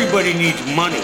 Everybody needs money.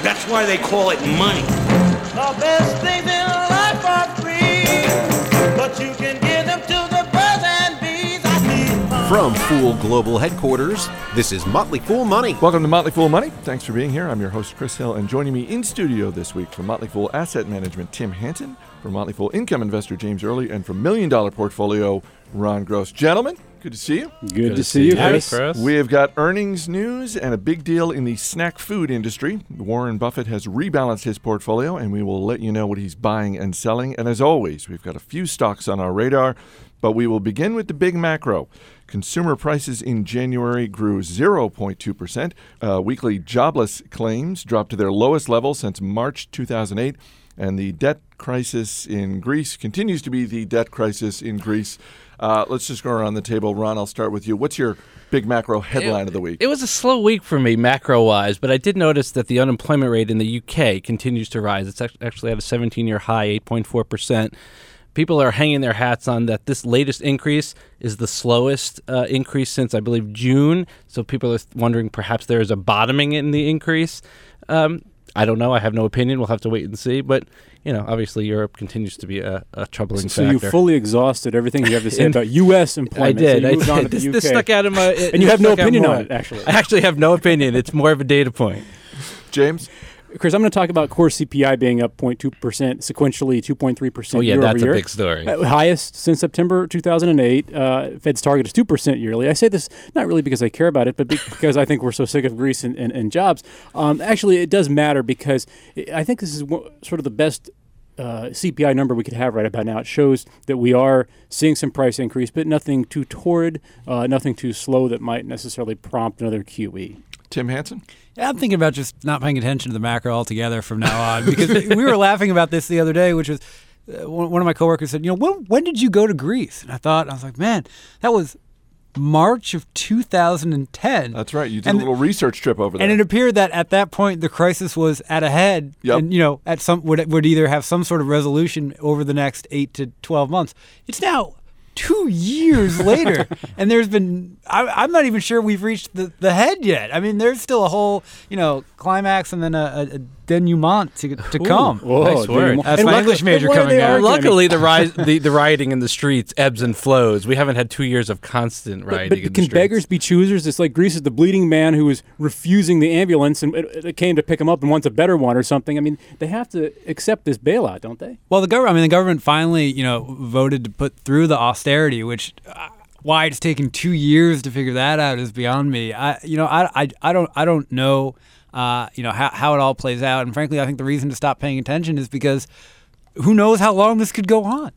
That's why they call it money. The best things in life are free, but you can give them to the birds and bees. I need. From Fool Global Headquarters, this is Motley Fool Money. Welcome to Motley Fool Money. Thanks for being here. I'm your host, Chris Hill, and joining me in studio this week from Motley Fool Asset Management, Tim Hanson, from Motley Fool Income Investor, James Early, and from Million Dollar Portfolio, Ron Gross. Gentlemen, good to see you. Good, to, see you, Chris. We have got earnings news and a big deal in the snack food industry. Warren Buffett has rebalanced his portfolio, and we will let you know what he's buying and selling. And as always, we've got a few stocks on our radar, but we will begin with the big macro. Consumer prices in January grew 0.2%. Uh, weekly jobless claims dropped to their lowest level since March 2008. And the debt crisis in Greece continues to be the debt crisis in Greece. Uh, let's just go around the table. Ron, I'll start with you. What's your big macro headline of the week? It was a slow week for me macro wise, but I did notice that the unemployment rate in the UK continues to rise. It's actually at a 17 year high, 8.4%. People are hanging their hats on that this latest increase is the slowest uh, increase since, I believe, June. So people are wondering perhaps there is a bottoming in the increase. Um, I don't know. I have no opinion. We'll have to wait and see. But you know, obviously, Europe continues to be a, a troubling So factor. you fully exhausted everything you have to say In- about U.S. I employment. did. So I you moved on to did. the This, this stuck out of my. it- And you have no opinion on it, actually. I actually have no opinion. It's more of a data point. James? Chris, I'm going to talk about core CPI being up 0.2 percent sequentially, 2.3 percent Oh yeah, year that's over a year. big story. Uh, highest since September 2008. Uh, Fed's target is 2% yearly. I say this not really because I care about it, but be- because I think we're so sick of Greece and, and, and jobs. Um, actually, it does matter because I think this is sort of the best uh, CPI number we could have right about now. It shows that we are seeing some price increase, but nothing too torrid, uh, nothing too slow that might necessarily prompt another. QE. Tim Hanson? Yeah, I'm thinking about just not paying attention to the macro altogether from now on because we were laughing about this the other day, which was uh, one of my coworkers said, you know, when, when did you go to Greece? And I thought, I was like, man, that was March of 2010. That's right. You did And- a little research trip over there. and it appeared that at that point the crisis was at a head, Yep. and you know, at some would would either have some sort of resolution over the next eight to twelve months. It's now two years later, and there's been I, I'm not even sure we've reached the, the head yet. I mean, there's still a whole you know climax and then a, a, a denouement to to come. Whoa, Nice word. That's And my English major and what are coming they out. arguing? I mean, Luckily, the rise, the, the rioting in the streets ebbs and flows. We haven't had two years of constant But, rioting. but in the can streets. beggars be choosers? It's like Greece is the bleeding man who was refusing the ambulance and it, it came to pick him up and wants a better one or something. I mean, they have to accept this bailout, don't they? Well, the government. I mean, the government finally, you know, voted to put through the austerity, which uh, why it's taken two years to figure that out is beyond me. I, you know, I, I, I don't, I don't know, uh, you know, how how it all plays out. And frankly, I think the reason to stop paying attention is because who knows how long this could go on.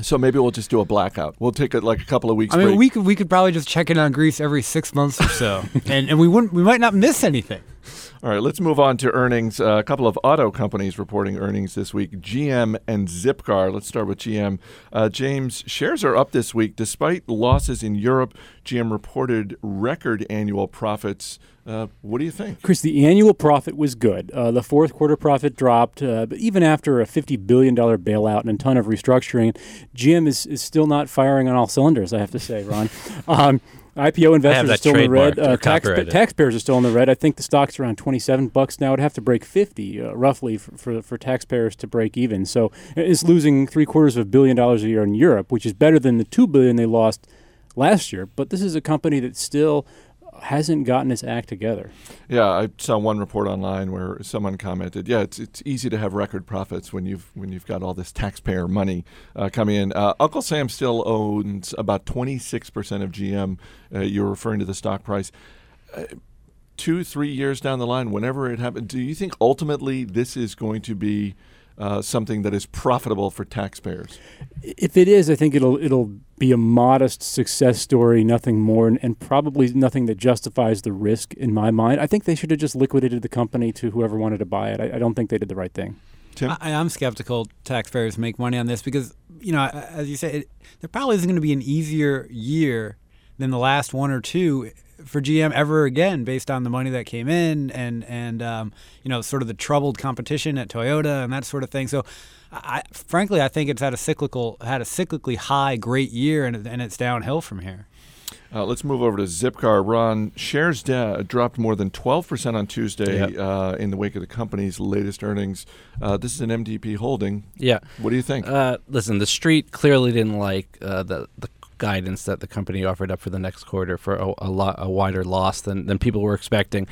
so maybe we'll just do a blackout. We'll take it like a couple of weeks. I mean, break. we could we could probably just check in on Greece every six months or so, and and we wouldn't we might not miss anything. All right, let's move on to earnings. Uh, a couple of auto companies reporting earnings this week GM and Zipcar. Let's start with GM. Uh, James, shares are up this week despite losses in Europe. GM reported record annual profits. Uh, what do you think? Chris, the annual profit was good. Uh, the fourth quarter profit dropped, uh, but even after a $50 billion bailout and a ton of restructuring, GM is, is still not firing on all cylinders, I have to say, Ron. um, IPO investors are still in the red. Uh, tax, taxpayers are still in the red. I think the stock's around 27 bucks now. It'd have to break 50, uh, roughly, for, for, for taxpayers to break even. So it's losing three quarters of a billion dollars a year in Europe, which is better than the two billion they lost last year. But this is a company that still hasn't gotten its act together. Yeah, I saw one report online where someone commented, "Yeah, it's it's easy to have record profits when you've when you've got all this taxpayer money uh, coming in." Uh, Uncle Sam still owns about twenty six percent of GM. Uh, you're referring to the stock price. Uh, two, three years down the line, whenever it happens, do you think ultimately this is going to be uh, something that is profitable for taxpayers? If it is, I think it'll it'll be a modest success story, nothing more, and, and probably nothing that justifies the risk in my mind. I think they should have just liquidated the company to whoever wanted to buy it. I, I don't think they did the right thing. Tim? I, I'm skeptical taxpayers make money on this because, you know, as you say, it, there probably isn't going to be an easier year than the last one or two for GM ever again, based on the money that came in and and um, you know, sort of the troubled competition at Toyota and that sort of thing. So, I, frankly, I think it's had a cyclical had a cyclically high great year and and it's downhill from here. Uh, let's move over to Zipcar. Ron, shares da- dropped more than 12% on Tuesday Yep. uh, in the wake of the company's latest earnings. Uh, this is an MDP holding. Yeah. What do you think? Uh, listen, the street clearly didn't like uh, the the guidance that the company offered up for the next quarter for a, a lot a wider loss than than people were expecting.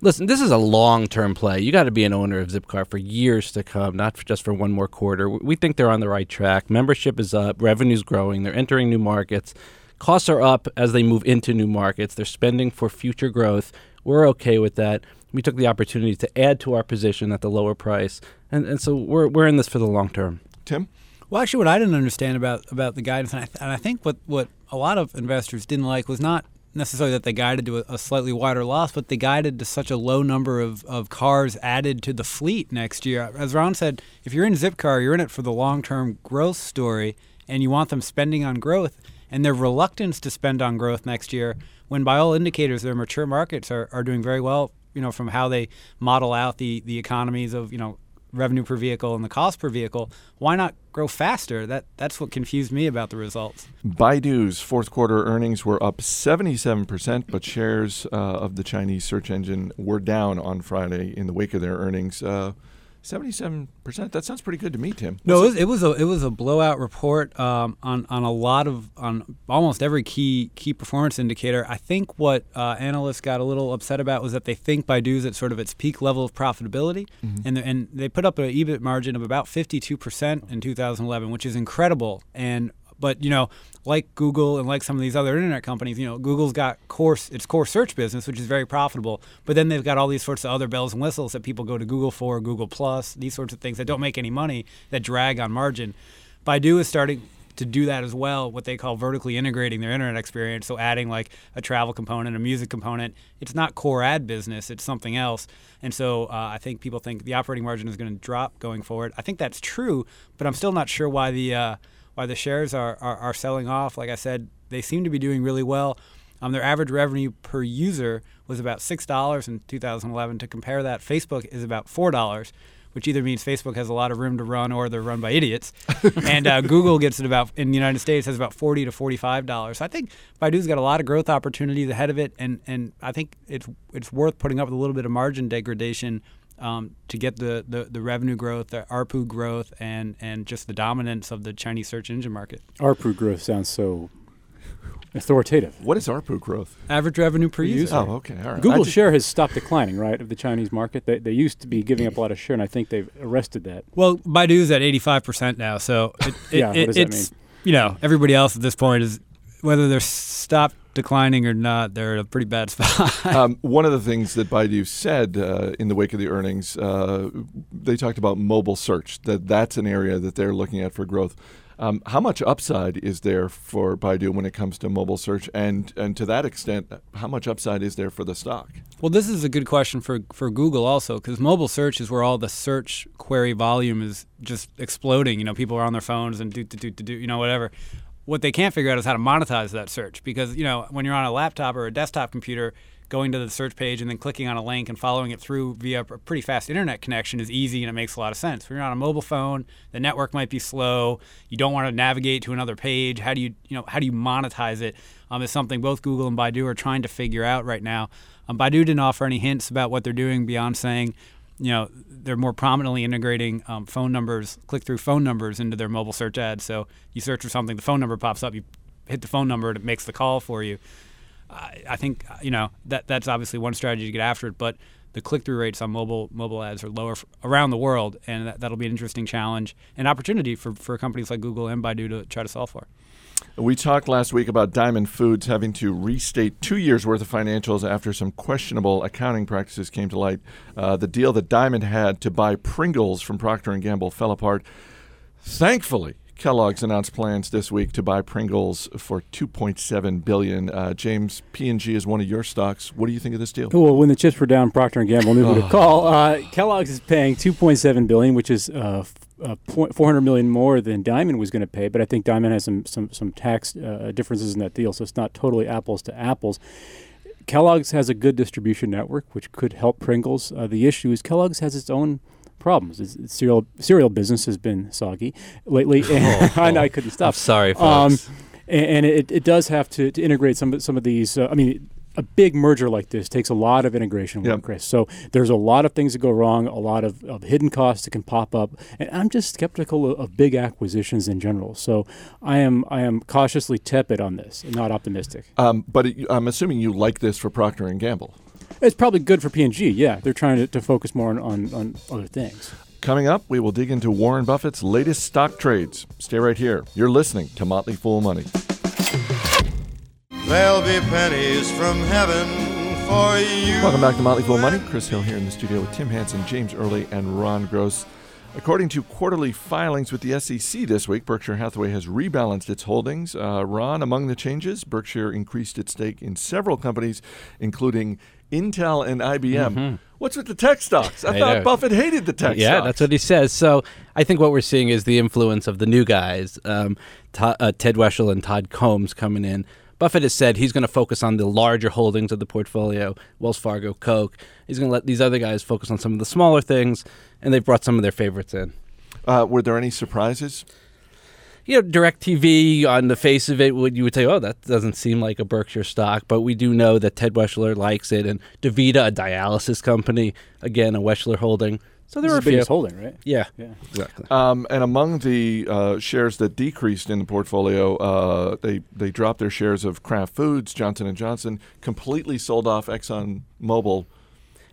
Listen, this is a long term play. You got to be an owner of Zipcar for years to come, not for just for one more quarter. We think they're on the right track. Membership is up, revenue's growing, they're entering new markets. Costs are up as they move into new markets. They're spending for future growth. We're okay with that. We took the opportunity to add to our position at the lower price, and, and so we're, we're in this for the long term. Tim? Well, actually, what I didn't understand about about the guidance, and I, and I think what, what a lot of investors didn't like was not necessarily that they guided to a, a slightly wider loss, but they guided to such a low number of, of cars added to the fleet next year. As Ron said, if you're in Zipcar, you're in it for the long term growth story, and you want them spending on growth. And their reluctance to spend on growth next year, when by all indicators their mature markets are, are doing very well, you know, from how they model out the, the economies of, you know, revenue per vehicle and the cost per vehicle, why not grow faster? That that's what confused me about the results. Baidu's fourth quarter earnings were up 77%, but shares uh, of the Chinese search engine were down on Friday in the wake of their earnings. Uh, 77%, that sounds pretty good to me, Tim. No, it was, it was a it was a blowout report um, on on a lot of on almost every key key performance indicator. I think what uh, analysts got a little upset about was that they think Baidu's at sort of its peak level of profitability, and and they put up an EBIT margin of about fifty two percent in 2011, which is incredible. And but you know, like Google and like some of these other internet companies, you know, Google's got core its core search business, which is very profitable. But then they've got all these sorts of other bells and whistles that people go to Google for, Google Plus, these sorts of things that don't make any money that drag on margin. Baidu is starting to do that as well, what they call vertically integrating their internet experience. So adding like a travel component, a music component. It's not core ad business; it's something else. And so uh, I think people think the operating margin is going to drop going forward. I think that's true, but I'm still not sure why the uh, why the shares are, are, are selling off. Like I said, they seem to be doing really well. Um, their average revenue per user was about six dollars in 2011. To compare that, Facebook is about four dollars, which either means Facebook has a lot of room to run or they're run by idiots. and uh, Google gets it about in the United States has about 40 to 45 dollars. So I think Baidu's got a lot of growth opportunities ahead of it, and and I think it's it's worth putting up with a little bit of margin degradation um, to get the, the, the revenue growth, the ARPU growth, and, and just the dominance of the Chinese search engine market. ARPU growth sounds so authoritative. What is ARPU growth? Average revenue per user. Oh, okay. All right. Google just- share has stopped declining, right, of the Chinese market. They, they used to be giving up a lot of share, and I think they've arrested that. Well, Baidu's at 85% now, so it, it, Yeah, what it- does that it's, you know, everybody else at this point is, whether they're stopped declining or not, they're in a pretty bad spot. um, one of the things that Baidu said uh, in the wake of the earnings, uh, they talked about mobile search. That that's an area that they're looking at for growth. Um, how much upside is there for Baidu when it comes to mobile search, and and to that extent, how much upside is there for the stock? Well, this is a good question for, for Google also, because mobile search is where all the search query volume is just exploding. You know, people are on their phones and do, do, do, do, do, you know, whatever. What they can't figure out is how to monetize that search because, you know, when you're on a laptop or a desktop computer, going to the search page and then clicking on a link and following it through via a pretty fast internet connection is easy and it makes a lot of sense. When you're on a mobile phone, the network might be slow. You don't want to navigate to another page. How do you, you know, how do you monetize it? Um, is something both Google and Baidu are trying to figure out right now. Um, Baidu didn't offer any hints about what they're doing beyond saying, you know, they're more prominently integrating um, phone numbers, click-through phone numbers into their mobile search ads. So you search for something, the phone number pops up, you hit the phone number, and it makes the call for you. I, I think you know that that's obviously one strategy to get after it, but the click-through rates on mobile mobile ads are lower f- around the world, and that, that'll be an interesting challenge and opportunity for, for companies like Google and Baidu to try to solve for. We talked last week about Diamond Foods having to restate two years' worth of financials after some questionable accounting practices came to light. Uh, the deal that Diamond had to buy Pringles from Procter and Gamble fell apart. Thankfully, Kellogg's announced plans this week to buy Pringles for 2.7 billion. Uh, James, P&G is one of your stocks. What do you think of this deal? Well, when the chips were down, Procter and Gamble knew who to call. Uh, Kellogg's is paying 2.7 billion, which is uh, uh, point- 400 million more than Diamond was going to pay. But I think Diamond has some some some tax uh, differences in that deal, so it's not totally apples to apples. Kellogg's has a good distribution network, which could help Pringles. Uh, the issue is Kellogg's has its own problems. Its, its cereal cereal business has been soggy lately, and I, know I couldn't stop. I'm sorry, Um, folks. and, and it, it does have to, to integrate some of some of these. Uh, I mean. A big merger like this takes a lot of integration work, Yep. Chris. So there's a lot of things that go wrong, a lot of, of hidden costs that can pop up, and I'm just skeptical of, of big acquisitions in general. So I am I am cautiously tepid on this, and not optimistic. Um, but it, I'm assuming you like this for Procter and Gamble. It's probably good for P&G. Yeah, they're trying to, to focus more on, on, on other things. Coming up, we will dig into Warren Buffett's latest stock trades. Stay right here. You're listening to Motley Fool Money. There'll be pennies from heaven for you. Welcome back to Motley Fool Money. Chris Hill here in the studio with Tim Hanson, James Early, and Ron Gross. According to quarterly filings with the SEC this week, Berkshire Hathaway has rebalanced its holdings. Uh, Ron, among the changes, Berkshire increased its stake in several companies, including Intel and IBM. What's with the tech stocks? I, Mm-hmm. I thought know. Buffett hated the tech stocks. yeah, stocks. that's what he says. So I think what we're seeing is the influence of the new guys, um, Todd, uh, Ted Weschler and Todd Combs coming in. Buffett has said he's going to focus on the larger holdings of the portfolio, Wells Fargo, Coke. He's going to let these other guys focus on some of the smaller things, and they've brought some of their favorites in. Uh, were there any surprises? you know, DirecTV on the face of it, would you would say, oh, that doesn't seem like a Berkshire stock, but we do know that Ted Weschler likes it, and DaVita, a dialysis company, again a Weschler holding. So there This were is a the few. biggest holding, right? Yeah, Yeah. exactly. Um, and among the uh, shares that decreased in the portfolio, uh, they they dropped their shares of Kraft Foods, Johnson and Johnson, completely sold off Exxon Mobil.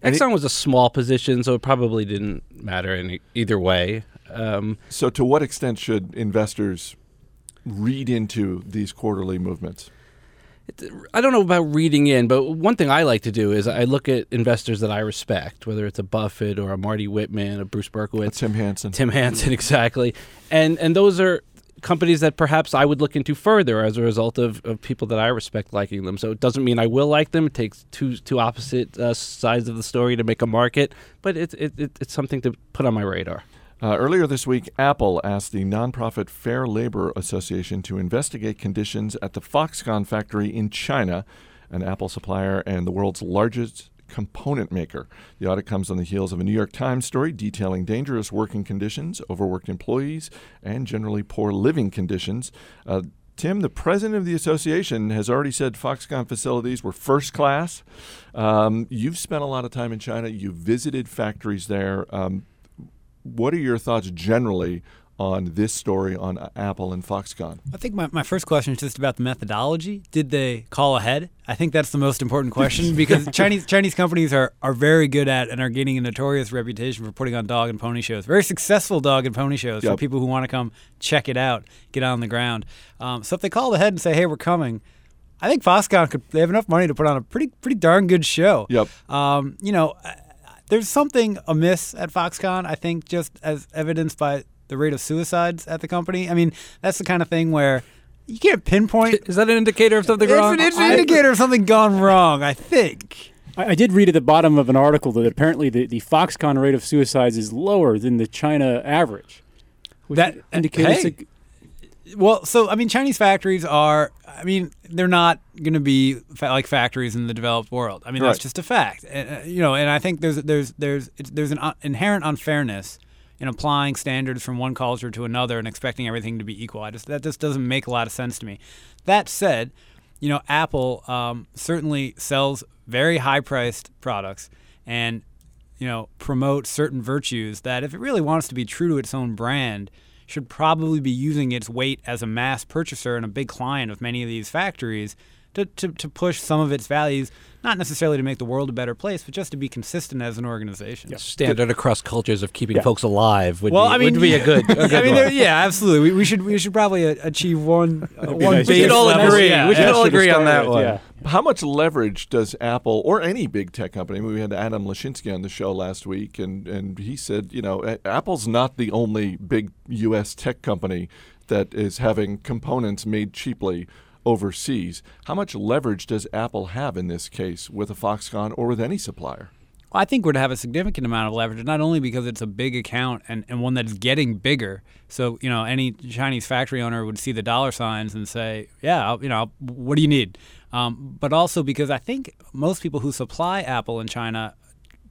And it- Exxon was a small position, so it probably didn't matter in either way. Um, So, to what extent should investors read into these quarterly movements? I don't know about reading in, but one thing I like to do is I look at investors that I respect, whether it's a Buffett or a Marty Whitman, a Bruce Berkowitz, Tim Hanson. Tim Hanson, exactly, and and those are companies that perhaps I would look into further as a result of, of people that I respect liking them. So it doesn't mean I will like them. It takes two two opposite uh, sides of the story to make a market, but it's it, it, it's something to put on my radar. Uh, earlier this week, Apple asked the nonprofit Fair Labor Association to investigate conditions at the Foxconn factory in China, an Apple supplier and the world's largest component maker. The audit comes on the heels of a New York Times story detailing dangerous working conditions, overworked employees, and generally poor living conditions. Uh, Tim, the president of the association, has already said Foxconn facilities were first class. Um, you've spent a lot of time in China. You've visited factories there. Um, what are your thoughts generally on this story on uh, Apple and Foxconn? I think my, my first question is just about the methodology. Did they call ahead? I think that's the most important question because Chinese Chinese companies are, are very good at and are gaining a notorious reputation for putting on dog and pony shows. Very successful dog and pony shows for people who want to come check it out, get on the ground. Um, so if they call ahead and say, "Hey, we're coming," I think Foxconn could. They have enough money to put on a pretty pretty darn good show. Yep. Um, you know, there's something amiss at Foxconn. I think just as evidenced by the rate of suicides at the company. I mean, that's the kind of thing where you can't pinpoint. Is that an indicator of something It's wrong? an, it's an indicator of something gone wrong. I think. I, I did read at the bottom of an article that apparently the, the Foxconn rate of suicides is lower than the China average. Which That- indicates hey. Well, so I mean, Chinese factories are. I mean, they're not going to be fa- like factories in the developed world. I mean, that's just a fact. Uh, you know, and I think there's there's there's there's an un- inherent unfairness in applying standards from one culture to another and expecting everything to be equal. I just that just doesn't make a lot of sense to me. That said, you know, Apple um, certainly sells very high-priced products and you know promotes certain virtues that, if it really wants to be true to its own brand, should probably be using its weight as a mass purchaser and a big client of many of these factories to, to, to push some of its values, not necessarily to make the world a better place, but just to be consistent as an organization. standard across cultures of keeping Yeah. folks alive would Well, be, I mean, would be a good. A good I mean, one. there- yeah, absolutely. We, we should we should probably achieve one uh, one nice. We should all agree. Yeah, We should yeah. all agree on that one. Yeah. How much leverage does Apple or any big tech company? I mean, we had Adam Lashinsky on the show last week, and, and he said, you know, Apple's not the only big U.S. tech company that is having components made cheaply overseas. How much leverage does Apple have in this case with a Foxconn or with any supplier? I think we're to have a significant amount of leverage, not only because it's a big account and, and one that's getting bigger. So, you know, any Chinese factory owner would see the dollar signs and say, yeah, you know, what do you need? Um, but also because I think most people who supply Apple in China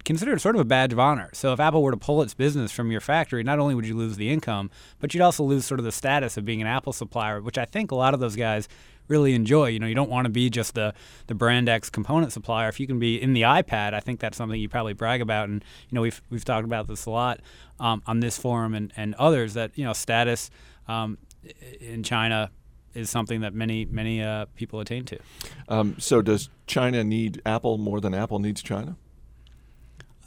consider it sort of a badge of honor. So if Apple were to pull its business from your factory, not only would you lose the income, but you'd also lose sort of the status of being an Apple supplier, which I think a lot of those guys really enjoy. You know, you don't want to be just the the brand X component supplier. If you can be in the iPad, I think that's something you probably brag about. And you know, we've we've talked about this a lot um, on this forum and, and others that you know status um, in China is something that many many uh, people attain to. Um, so does China need Apple more than Apple needs China?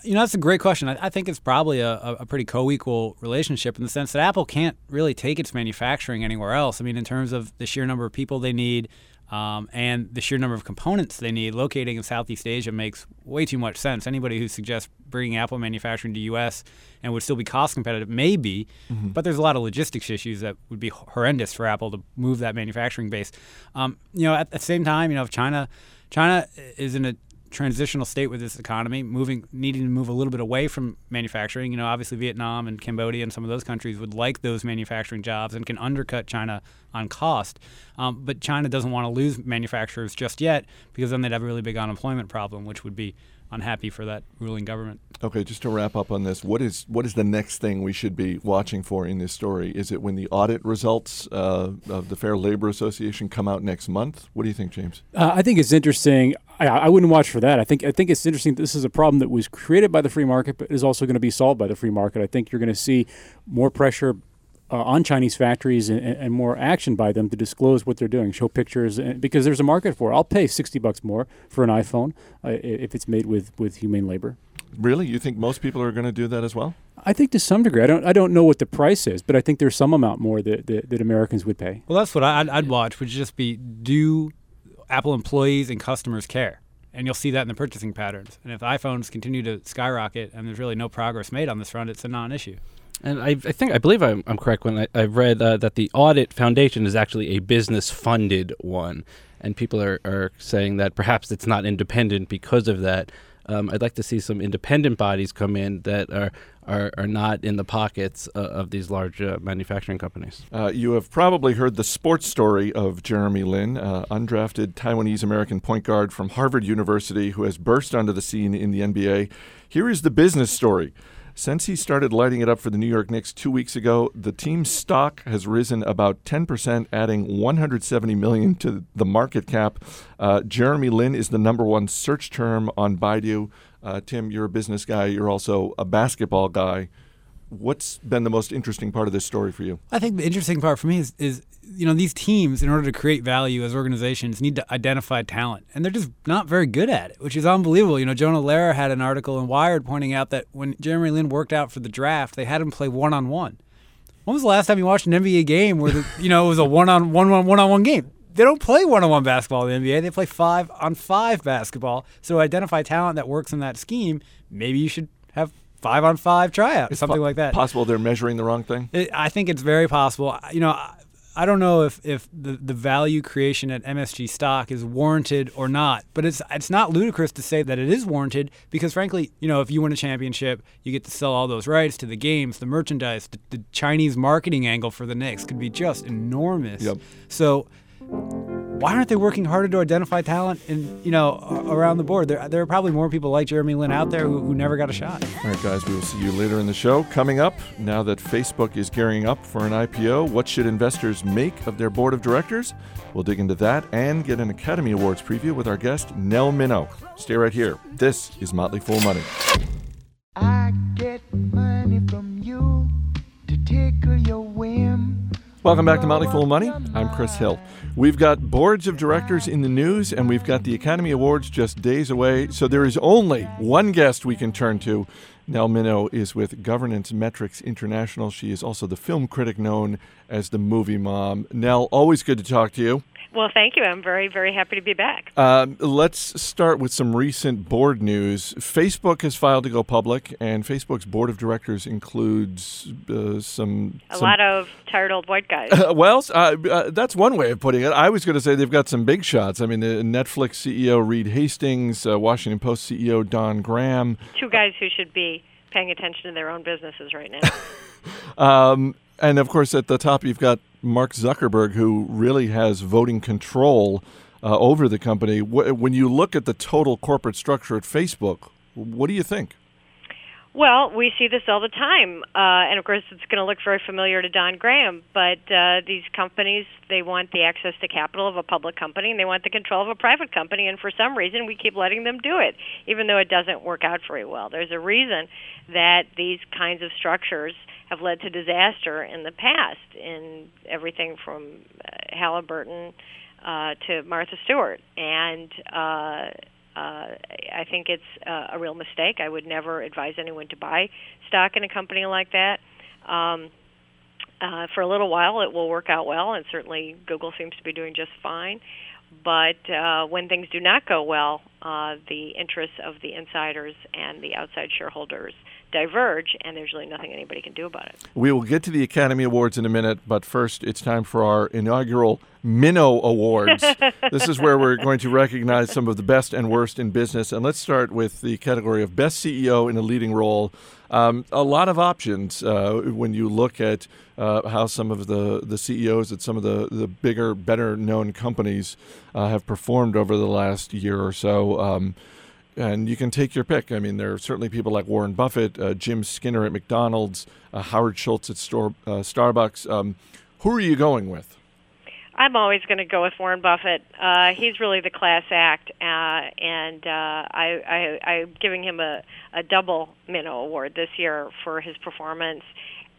You know, that's a great question. I, I think it's probably a, a, pretty co-equal relationship in the sense that Apple can't really take its manufacturing anywhere else. I mean, in terms of the sheer number of people they need um, and the sheer number of components they need, locating in Southeast Asia makes way too much sense. Anybody who suggests bringing Apple manufacturing to the U.S. and would still be cost competitive, maybe, but there's a lot of logistics issues that would be horrendous for Apple to move that manufacturing base. Um, you know, at the same time, you know, if China, China is in a transitional state with this economy, moving, needing to move a little bit away from manufacturing. You know, obviously Vietnam and Cambodia and some of those countries would like those manufacturing jobs and can undercut China on cost. Um, but China doesn't want to lose manufacturers just yet because then they'd have a really big unemployment problem, which would be unhappy for that ruling government. Okay, just to wrap up on this, what is what is the next thing we should be watching for in this story? Is it when the audit results uh, of the Fair Labor Association come out next month? What do you think, James? Uh, I think it's interesting. I, I wouldn't watch for that. I think I think it's interesting. That this is a problem that was created by the free market, but is also going to be solved by the free market. I think you're going to see more pressure uh, on Chinese factories and, and more action by them to disclose what they're doing, show pictures, and, because there's a market for it. I'll pay sixty bucks more for an iPhone uh, if it's made with with humane labor. Really, you think most people are going to do that as well? I think to some degree. I don't I don't know what the price is, but I think there's some amount more that that, that Americans would pay. Well, that's what I'd, I'd watch. Would just be do Apple employees and customers care, and you'll see that in the purchasing patterns. And if iPhones continue to skyrocket and there's really no progress made on this front, it's a non-issue. And I, I think I believe I'm, I'm correct when I, I read uh, that the audit foundation is actually a business funded one, and people are, are saying that perhaps it's not independent because of that. Um, I'd like to see some independent bodies come in that are are, are not in the pockets uh, of these large uh, manufacturing companies. Uh, you have probably heard the sports story of Jeremy Lin, uh, undrafted Taiwanese American point guard from Harvard University who has burst onto the scene in the NBA. Here is the business story. Since he started lighting it up for the New York Knicks two weeks ago, the team's stock has risen about 10%, adding 170 million to the market cap. Uh, Jeremy Lin is the number one search term on Baidu. Uh, Tim, you're a business guy. You're also a basketball guy. What's been the most interesting part of this story for you? I think the interesting part for me is, is you know these teams in order to create value as organizations need to identify talent and they're just not very good at it which is unbelievable. You know jonah lehrer had an article in wired pointing out that when jeremy lin worked out for the draft they had him play one-on-one. When was the last time you watched an nba game where the, you know it was a one-on-one one-on-one game? They don't play one-on-one basketball in the nba they play five on five basketball. So to identify talent that works in that scheme. Maybe you should have five on five tryout, tryouts something po- like that. Possible they're measuring the wrong thing? it, I think it's very possible. You know, I don't know if, if the, the value creation at MSG stock is warranted or not, but it's it's not ludicrous to say that it is warranted because frankly, you know, if you win a championship, you get to sell all those rights to the games, the merchandise, the, the Chinese marketing angle for the Knicks could be just enormous. Yep. So why aren't they working harder to identify talent in you know around the board? There, there are probably more people like Jeremy Lin out there who, who never got a shot. All right, guys, we will see you later in the show. Coming up, now that Facebook is gearing up for an IPO, what should investors make of their board of directors? We'll dig into that and get an Academy Awards preview with our guest, Nell Minow. Stay right here. This is Motley Fool Money. I get money from you to tickle your whim. Welcome back to Motley Fool Money. I'm Chris Hill. We've got boards of directors in the news, and we've got the Academy Awards just days away. So there is only one guest we can turn to. Nell Minow is with Governance Metrics International. She is also the film critic known as the Movie Mom. Nell, always good to talk to you. Well, thank you. I'm very, very happy to be back. Um, let's start with some recent board news. Facebook has filed to go public, and Facebook's board of directors includes uh, some A some lot of tired old white guys. well, uh, uh, that's one way of putting it. I was going to say they've got some big shots. I mean, the Netflix CEO Reed Hastings, uh, Washington Post CEO Don Graham. Two guys who should be paying attention to their own businesses right now. Um, and of course, at the top, you've got Mark Zuckerberg, who really has voting control uh, over the company. Wh- when you look at the total corporate structure at Facebook, what do you think? Well, we see this all the time, uh, and of course, it's going to look very familiar to Don Graham. But uh, these companies, they want the access to capital of a public company, and they want the control of a private company. And for some reason, we keep letting them do it, even though it doesn't work out very well. There's a reason that these kinds of structures have led to disaster in the past, in everything from uh, Halliburton uh, to Martha Stewart, and uh, uh, I think it's uh, a real mistake. I would never advise anyone to buy stock in a company like that. Um, uh, for a little while, it will work out well, and certainly Google seems to be doing just fine. But uh, when things do not go well, uh, the interests of the insiders and the outside shareholders diverge, and there's really nothing anybody can do about it. We will get to the Academy Awards in a minute, but first it's time for our inaugural Minow Awards. this is where we're going to recognize some of the best and worst in business. And let's start with the category of Best CEO in a Leading Role. Um, a lot of options uh, when you look at uh, how some of the, the CEOs at some of the, the bigger, better known companies uh, have performed over the last year or so. Um, and you can take your pick. I mean, there are certainly people like Warren Buffett, uh, Jim Skinner at McDonald's, uh, Howard Schultz at store, uh, Starbucks. Um, who are you going with? I'm always going to go with Warren Buffett. Uh, he's really the class act, uh, and uh, I, I, I'm giving him a, a double Minow Award this year for his performance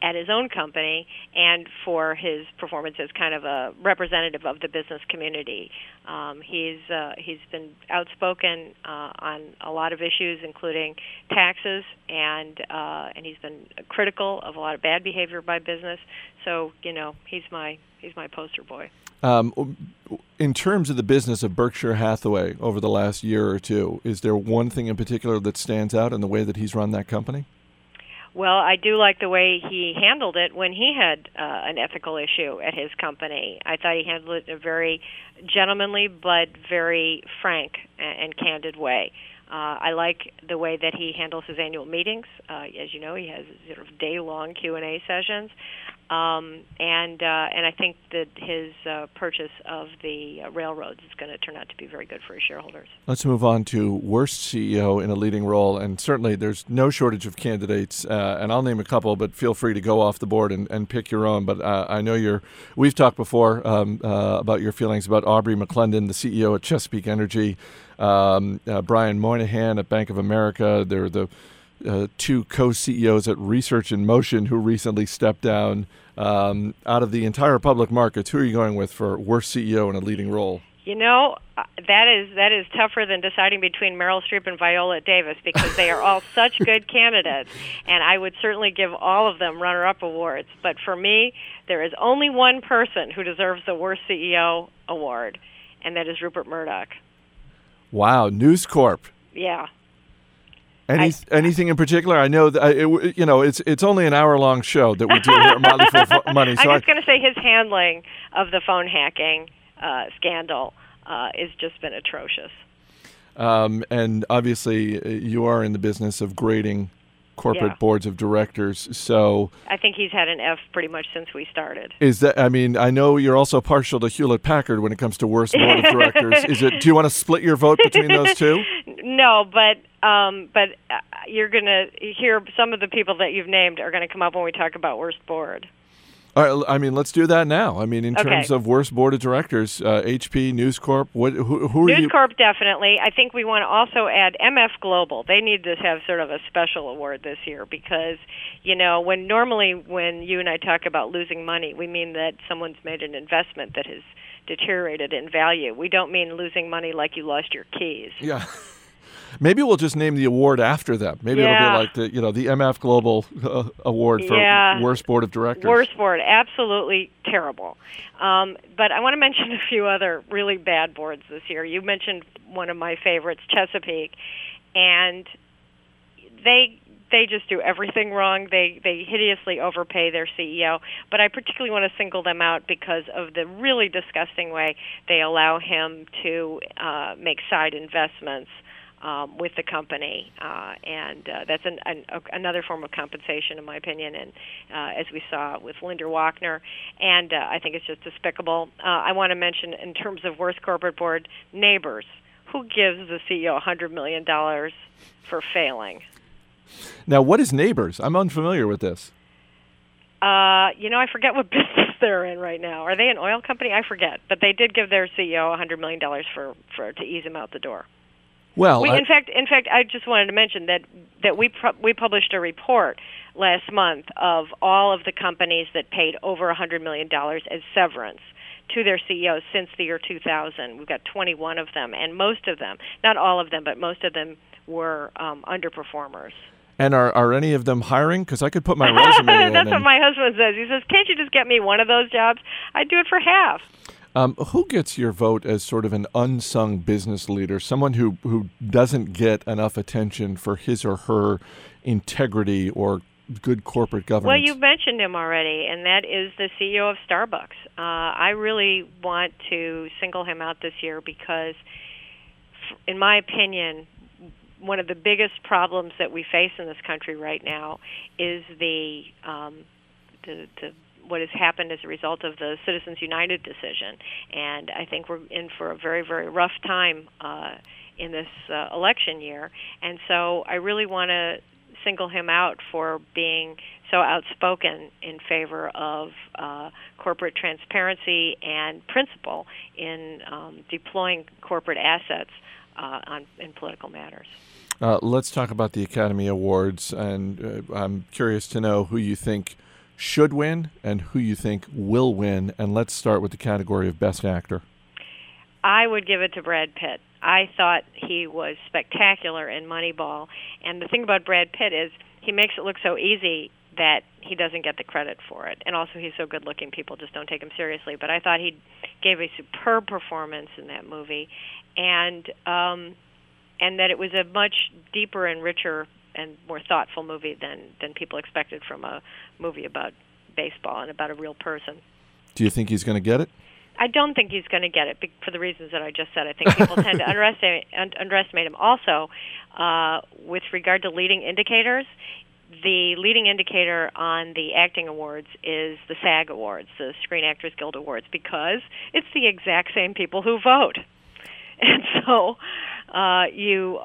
at his own company and for his performance as kind of a representative of the business community. Um, he's uh, he's been outspoken uh, on a lot of issues, including taxes, and uh, and he's been critical of a lot of bad behavior by business. So you know he's my he's my poster boy. Um, in terms of the business of Berkshire Hathaway over the last year or two, is there one thing in particular that stands out in the way that he's run that company? Well, I do like the way he handled it when he had uh, an ethical issue at his company. I thought he handled it in a very gentlemanly but very frank and candid way. Uh, I like the way that he handles his annual meetings. Uh, as you know, he has sort of day-long Q and A sessions, um, and uh, and I think that his uh, purchase of the uh, railroads is going to turn out to be very good for his shareholders. Let's move on to worst CEO in a leading role, and certainly there's no shortage of candidates, uh, and I'll name a couple, but feel free to go off the board and, and pick your own. But uh, I know you're. We've talked before um, uh, about your feelings about Aubrey McClendon, the CEO at Chesapeake Energy um, Brian Moynihan at Bank of America. They're the two co-CEOs at Research in Motion who recently stepped down. Um, out of the entire public markets, who are you going with for worst CEO in a leading role? You know, uh, that is that is tougher than deciding between Meryl Streep and Viola Davis because they are all such good candidates, and I would certainly give all of them runner-up awards. But for me, there is only one person who deserves the worst CEO award, and that is Rupert Murdoch. Wow, News Corp. Yeah. Any, I- anything in particular? I know that it, you know it's it's only an hour long show that we do here at Motley Fool Money. So I'm I, just going to say his handling of the phone hacking uh, scandal uh, has just been atrocious. um, and obviously uh, you are in the business of grading corporate Yeah. boards of directors. So I think he's had an F pretty much since we started. is that? I mean, I know you're also partial to Hewlett Packard when it comes to worst board of directors. Is it? Do you want to split your vote between those two? No, but um, but uh, you're going to hear some of the people that you've named are going to come up when we talk about worst board. All right, I mean, let's do that now. I mean, in Okay. terms of worst board of directors, uh, HP, News Corp. What? Who, who are News you? Corp definitely. I think we want to also add MF Global. They need to have sort of a special award this year because, you know, when normally when you and I talk about losing money, we mean that someone's made an investment that has deteriorated in value. We don't mean losing money like you lost your keys. Yeah. Maybe we'll just name the award after them. Maybe Yeah. it'll be like the you know the MF Global uh, Award for Yeah. worst board of directors. Worst board, absolutely terrible. Um, but I want to mention a few other really bad boards this year. You mentioned one of my favorites, Chesapeake, and they they just do everything wrong. They they hideously overpay their CEO. But I particularly want to single them out because of the really disgusting way they allow him to uh, make side investments um, with the company, uh, and uh, that's an, an, another form of compensation, in my opinion. And uh, as we saw with Linda Wachner, and uh, I think it's just despicable. Uh, I want to mention, in terms of worst corporate board, Nabors. Who gives the CEO a hundred million dollars for failing? Now, what is Nabors? I'm unfamiliar with this. Uh, you know, I forget what business they're in right now. Are they an oil company? I forget, but they did give their CEO a hundred million dollars for for to ease him out the door. Well, we, I- in fact, in fact, I just wanted to mention that that we pu- we published a report last month of all of the companies that paid over a hundred million dollars as severance to their CEOs since the year 2000. We've got 21 of them, and most of them, not all of them, but most of them were um, underperformers. and are, are any of them hiring? Because I could put my resume in. That's what my husband says. He says, "Can't you just get me one of those jobs? I'd do it for half." Um, who gets your vote as sort of an unsung business leader, someone who, who doesn't get enough attention for his or her integrity or good corporate governance? Well, you mentioned him already, and that is the CEO of Starbucks. Uh, I really want to single him out this year because, in my opinion, one of the biggest problems that we face in this country right now is the um, the, the what has happened as a result of the Citizens United decision, and I think we're in for a very very rough time uh, in this uh, election year, and so I really want to single him out for being so outspoken in favor of uh, corporate transparency and principle in um, deploying corporate assets uh, on in political matters. Uh, let's talk about the Academy Awards, and uh, I'm curious to know who you think should win and who you think will win. And let's start with the category of Best Actor. I would give it to Brad Pitt. I thought he was spectacular in Moneyball, and the thing about Brad Pitt is he makes it look so easy that he doesn't get the credit for it. And also he's so good looking people just don't take him seriously, but I thought he gave a superb performance in that movie and um and that it was a much deeper and richer and more thoughtful movie than than people expected from a movie about baseball and about a real person. Do you think he's going to get it? I don't think he's going to get it for the reasons that I just said. I think people tend to underestimate un- underestimate him. Also, uh, with regard to leading indicators, the leading indicator on the acting awards is the SAG Awards, the Screen Actors Guild Awards, because it's the exact same people who vote, and so uh, you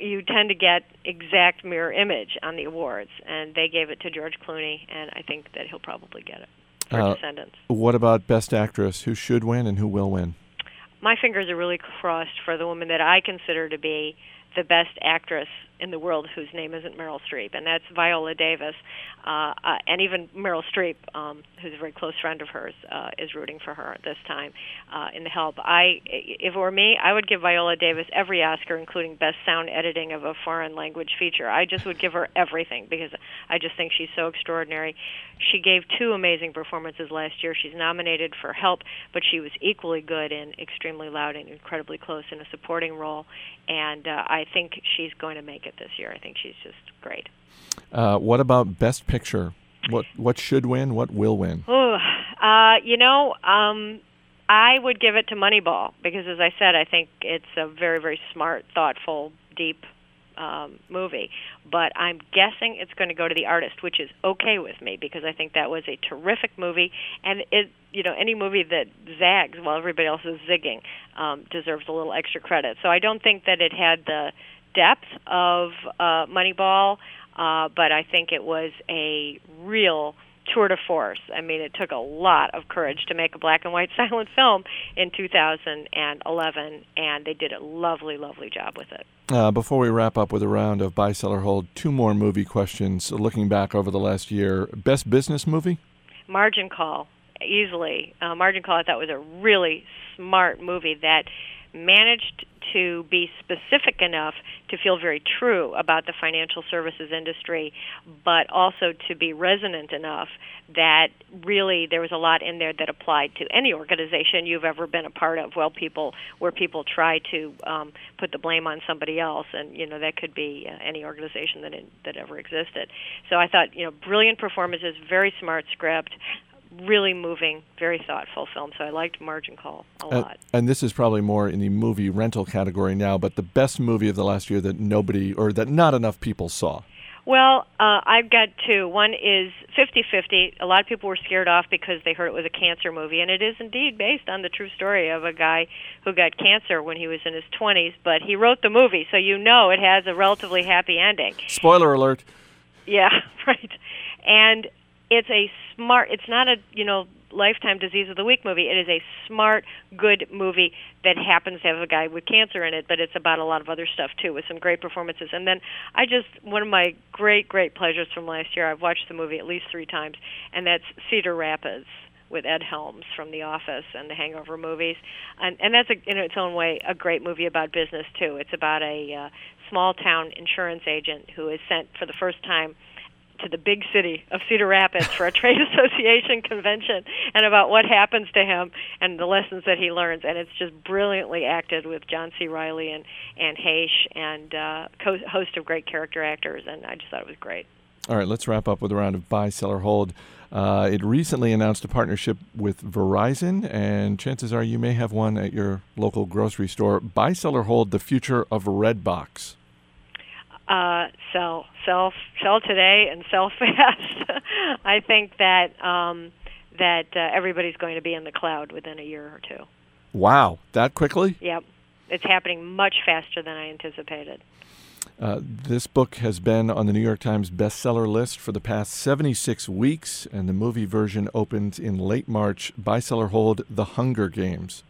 you tend to get exact mirror image on the awards. And they gave it to George Clooney, and I think that he'll probably get it for Uh, Descendants. What about Best Actress? Who should win and who will win? my fingers are really crossed for the woman that I consider to be the best actress in the world whose name isn't Meryl Streep, and that's Viola Davis. Uh, uh, and even Meryl Streep, um, who's a very close friend of hers, uh, is rooting for her this time uh, in The Help. I, if it were me, I would give Viola Davis every Oscar, including Best Sound Editing of a Foreign Language Feature. I just would give her everything because I just think she's so extraordinary. She gave two amazing performances last year. She's nominated for Help, but she was equally good in Extremely Loud and Incredibly Close in a supporting role. And uh, I think she's going to make it this year. I think she's just great. Uh, what about Best Picture? What what should win? What will win? Ooh, uh, you know, um, I would give it to Moneyball because, as I said, I think it's a very, very smart, thoughtful, deep um, movie. But I'm guessing it's going to go to The Artist, which is okay with me because I think that was a terrific movie, and it, you know, any movie that zags while everybody else is zigging um, deserves a little extra credit. So I don't think that it had the depth of uh, Moneyball, uh, but I think it was a real tour de force. I mean, it took a lot of courage to make a black and white silent film in 2011, and they did a lovely, lovely job with it. Uh, before we wrap up with a round of buy, sell, or hold, two more movie questions. Looking back over the last year, best business movie? Margin Call, easily. Uh, Margin Call, I thought was a really smart movie that managed to be specific enough to feel very true about the financial services industry, but also to be resonant enough that really there was a lot in there that applied to any organization you've ever been a part of. Well, people where people try to um, put the blame on somebody else, and you know that could be uh, any organization that in, that ever existed. So I thought you know brilliant performances, very smart script really moving, very thoughtful film. So I liked Margin Call a Uh, lot. and this is probably more in the movie rental category now, but the best movie of the last year that nobody or that not enough people saw. Well, uh, I've got two. One is 50-50. A lot of people were scared off because they heard it was a cancer movie, and it is indeed based on the true story of a guy who got cancer when he was in his 20s. But he wrote the movie, so you know it has a relatively happy ending. Spoiler alert. Yeah, right. And it's a smart. It's not a you know lifetime disease of the week movie. It is a smart, good movie that happens to have a guy with cancer in it, but it's about a lot of other stuff too, with some great performances. And then I just one of my great, great pleasures from last year. I've watched the movie at least three times, and that's Cedar Rapids with Ed Helms from The Office and the Hangover movies, and and that's a, in its own way a great movie about business too. It's about a uh, small town insurance agent who is sent for the first time to the big city of Cedar Rapids for a trade association convention and about what happens to him and the lessons that he learns. And it's just brilliantly acted with John C. Reilly and Anne Heche and uh, co- host of great character actors. And I just thought it was great. All right, let's wrap up with a round of buy, sell, or hold. Uh, it recently announced a partnership with Verizon, and chances are you may have one at your local grocery store. Buy, sell, or hold the future of Redbox. Uh, sell, sell, sell today, and sell fast. I think that um, that uh, everybody's going to be in the cloud within a year or two. Wow, that quickly? Yep, it's happening much faster than I anticipated. Uh, this book has been on the New York Times bestseller list for the past 76 weeks, and the movie version opens in late March. Buy, sell, or hold The Hunger Games.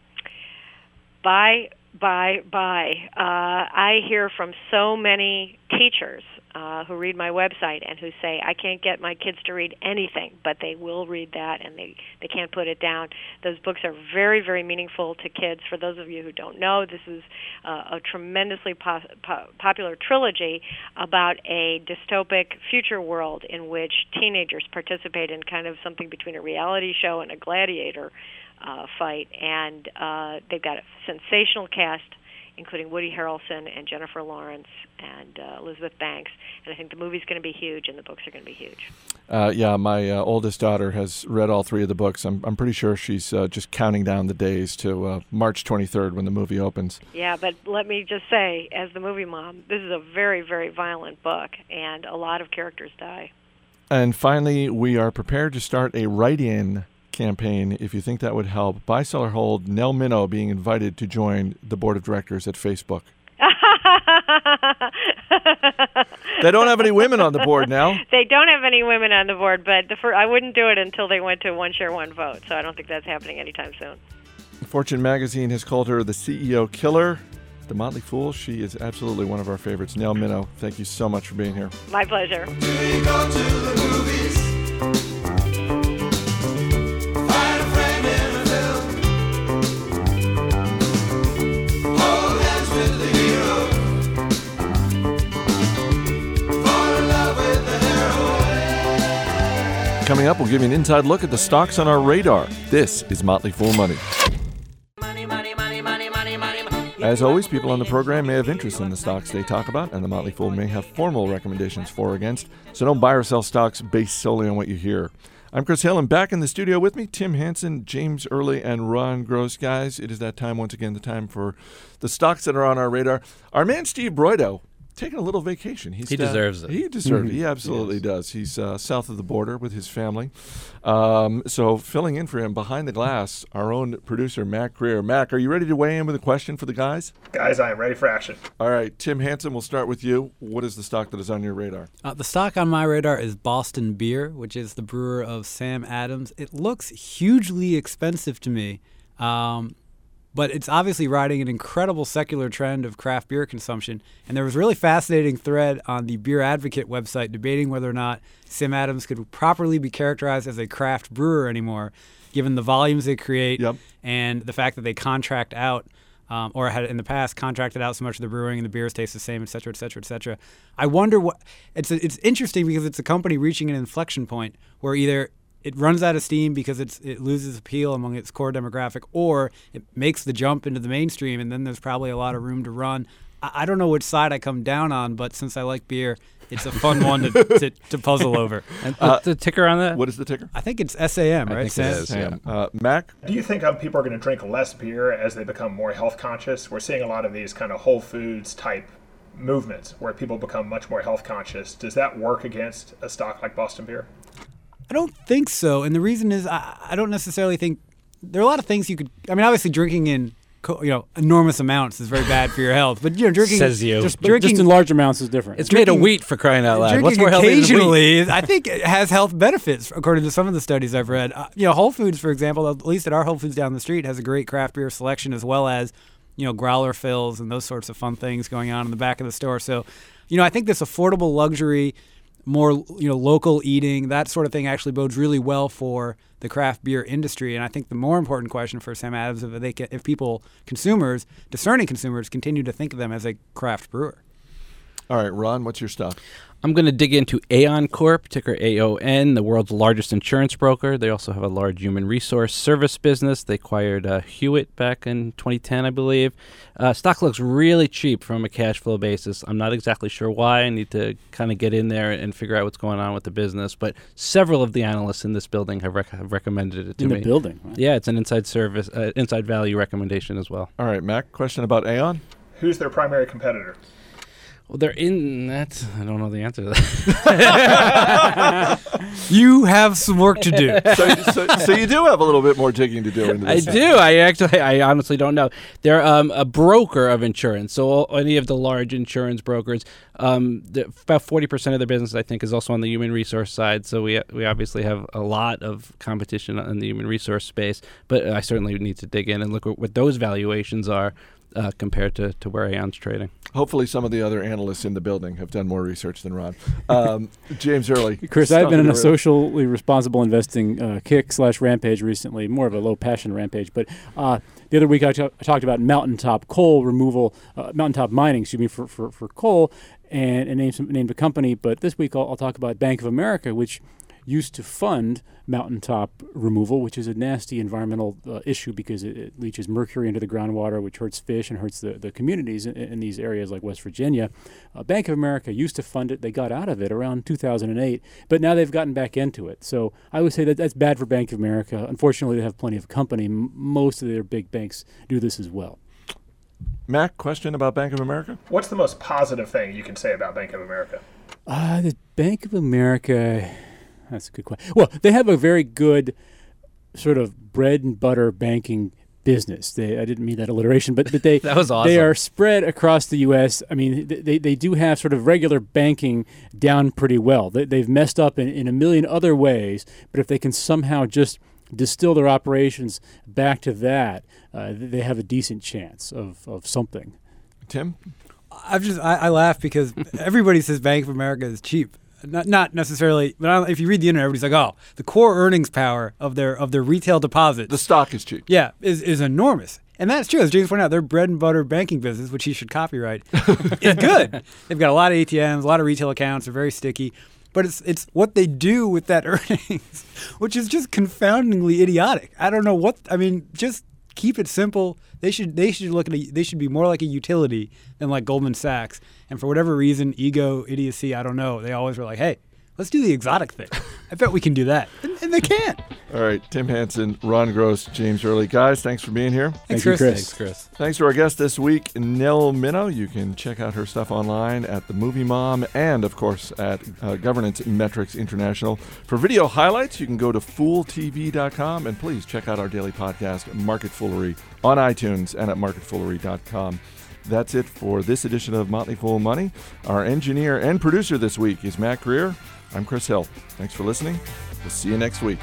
Buy, buy, buy. Uh, I hear from so many teachers uh, who read my website and who say I can't get my kids to read anything, but they will read that and they they can't put it down. Those books are very very meaningful to kids. For those of you who don't know, this is uh, a tremendously po- po- popular trilogy about a dystopic future world in which teenagers participate in kind of something between a reality show and a gladiator uh, fight, and uh, they've got a sensational cast including Woody Harrelson and Jennifer Lawrence and uh, Elizabeth Banks. And I think the movie's going to be huge, and the books are going to be huge. Uh, yeah, my uh, oldest daughter has read all three of the books. I'm, I'm pretty sure she's uh, just counting down the days to uh, March 23rd when the movie opens. Yeah, but let me just say, as the movie mom, this is a very, very violent book, and a lot of characters die. And finally, we are prepared to start a write in campaign if you think that would help. Buy, sell, or hold Nell Minow being invited to join the board of directors at Facebook. they don't have any women on the board now. They don't have any women on the board, but the fir- I wouldn't do it until they went to one share, one vote. So I don't think that's happening anytime soon. Fortune magazine has called her the CEO killer. The Motley Fool, she is absolutely one of our favorites. Nell Minow, thank you so much for being here. My pleasure. Coming up, we'll give you an inside look at the stocks on our radar. This is Motley Fool Money. As always, people on the program may have interest in the stocks they talk about, and the Motley Fool may have formal recommendations for or against, so don't buy or sell stocks based solely on what you hear. I'm Chris Hill, and back in the studio with me, Tim Hanson, James Early, and Ron Gross. Guys, it is that time once again, the time for the stocks that are on our radar. Our man Steve Broido taking a little vacation. He's He down- deserves it. He deserves it. He absolutely does. He's uh, south of the border with his family. Um, so filling in for him behind the glass, our own producer Mac Greer. Mac, are you ready to weigh in with a question for the guys? Guys, I am ready for action. All right, Tim Hanson, we'll start with you. What is the stock that is on your radar? Uh, the stock on my radar is Boston Beer, which is the brewer of Sam Adams. It looks hugely expensive to me, um, but it's obviously riding an incredible secular trend of craft beer consumption. And there was a really fascinating thread on the Beer Advocate website debating whether or not Sam Adams could properly be characterized as a craft brewer anymore, given the volumes they create and the fact that they contract out um, or had in the past contracted out so much of the brewing and the beers taste the same, et cetera, et cetera, et cetera. I wonder what it's it's interesting because it's a company reaching an inflection point where either it runs out of steam because it's it loses appeal among its core demographic, or it makes the jump into the mainstream, and then there's probably a lot of room to run. I, I don't know which side I come down on, but since I like beer, it's a fun one to, to, to puzzle over. And what's the ticker on that? What is the ticker? I think it's SAM, right? Sam? Sam. Uh, Mac? Do you think um, people are going to drink less beer as they become more health conscious? We're seeing a lot of these kind of Whole Foods type movements where people become much more health conscious, does that work against a stock like Boston Beer? I don't think so, and the reason is I, I don't necessarily think there are a lot of things you could. I mean, obviously, drinking in co- you know enormous amounts is very bad for your health, but you know, drinking Says you. just drinking just in large amounts is different. It's made of wheat for crying out loud. Drinking What's more healthy than wheat? occasionally, I think it has health benefits, according to some of the studies I've read. Uh, you know, Whole Foods, for example, at least at our Whole Foods down the street, has a great craft beer selection as well as, you know, growler fills and those sorts of fun things going on in the back of the store. So, you know, I think this affordable luxury, more you know, local eating, that sort of thing actually bodes really well for the craft beer industry. And I think the more important question for Sam Adams is if can, if people, consumers, discerning consumers, continue to think of them as a craft brewer. All right, Ron, what's your stuff? I'm going to dig into Aon Corp, ticker AON, the world's largest insurance broker. They also have a large human resource service business. They acquired uh, Hewitt back in 2010, I believe. Uh, stock looks really cheap from a cash flow basis. I'm not exactly sure why. I need to kind of get in there and figure out what's going on with the business. But several of the analysts in this building have, rec- have recommended it to in me. the building. right? Yeah, it's an inside service, uh, inside value recommendation as well. All right, Mac, question about Aon? Who's their primary competitor? Well, they're in that. I don't know the answer to that. You have some work to do. so, so, so you do have a little bit more digging to do into this. I this. do. I actually, I honestly don't know. They're um, a broker of insurance. So all, any of the large insurance brokers, um, the, about forty percent of their business, I think, is also on the human resource side. So we we obviously have a lot of competition in the human resource space. But I certainly need to dig in and look at what those valuations are. Uh, compared to, to where Aon's trading. Hopefully, some of the other analysts in the building have done more research than Ron. Um, James Early. Chris, I've been in a socially responsible investing uh, kick slash rampage recently, more of a low passion rampage. But uh, the other week I talked about mountaintop coal removal, uh, mountaintop mining, excuse me, for, for, for coal, and, and named, some, named a company. But this week I'll, I'll talk about Bank of America, which used to fund mountaintop removal, which is a nasty environmental uh, issue because it, it leaches mercury into the groundwater, which hurts fish and hurts the, the communities in, in these areas like West Virginia. Uh, Bank of America used to fund it. They got out of it around 2008, but now they've gotten back into it. So I would say that that's bad for Bank of America. Unfortunately, they have plenty of company. M- most of their big banks do this as well. Mac, question about Bank of America? What's the most positive thing you can say about Bank of America? Uh, the Bank of America. That's a good question. Well, they have a very good sort of bread and butter banking business. They, I didn't mean that alliteration, but, but they That was awesome. They are spread across the U.S. I mean, th- they, they do have sort of regular banking down pretty well. They, they've messed up in, in a million other ways, but if they can somehow just distill their operations back to that, uh, they have a decent chance of, of something. Tim? I've just I, I laugh because everybody says Bank of America is cheap. Not not necessarily, but if you read the internet, everybody's like, "Oh, the core earnings power of their of their retail deposits, The stock is cheap. yeah, is is enormous." And that's true. As James pointed out, their bread and butter banking business, which he should copyright, is good. They've got a lot of ATMs, a lot of retail accounts. They're very sticky. But it's it's what they do with that earnings, which is just confoundingly idiotic. I don't know what I mean. Just keep it simple. They should they should look at a, they should be more like a utility than like Goldman Sachs. And for whatever reason, ego, idiocy, I don't know. They always were like, hey, let's do the exotic thing. I bet we can do that, and, and they can't. All right, Tim Hanson, Ron Gross, James Early. Guys, thanks for being here. Thanks, you, Chris. Chris. Thanks, Chris. Thanks to our guest this week, Nell Minow. You can check out her stuff online at The Movie Mom and, of course, at uh, Governance Metrics International. For video highlights, you can go to fooltv.com and please check out our daily podcast, Market Foolery, on iTunes and at marketfoolery.com. That's it for this edition of Motley Fool Money. Our engineer and producer this week is Mac Greer. I'm Chris Hill. Thanks for listening. We'll see you next week.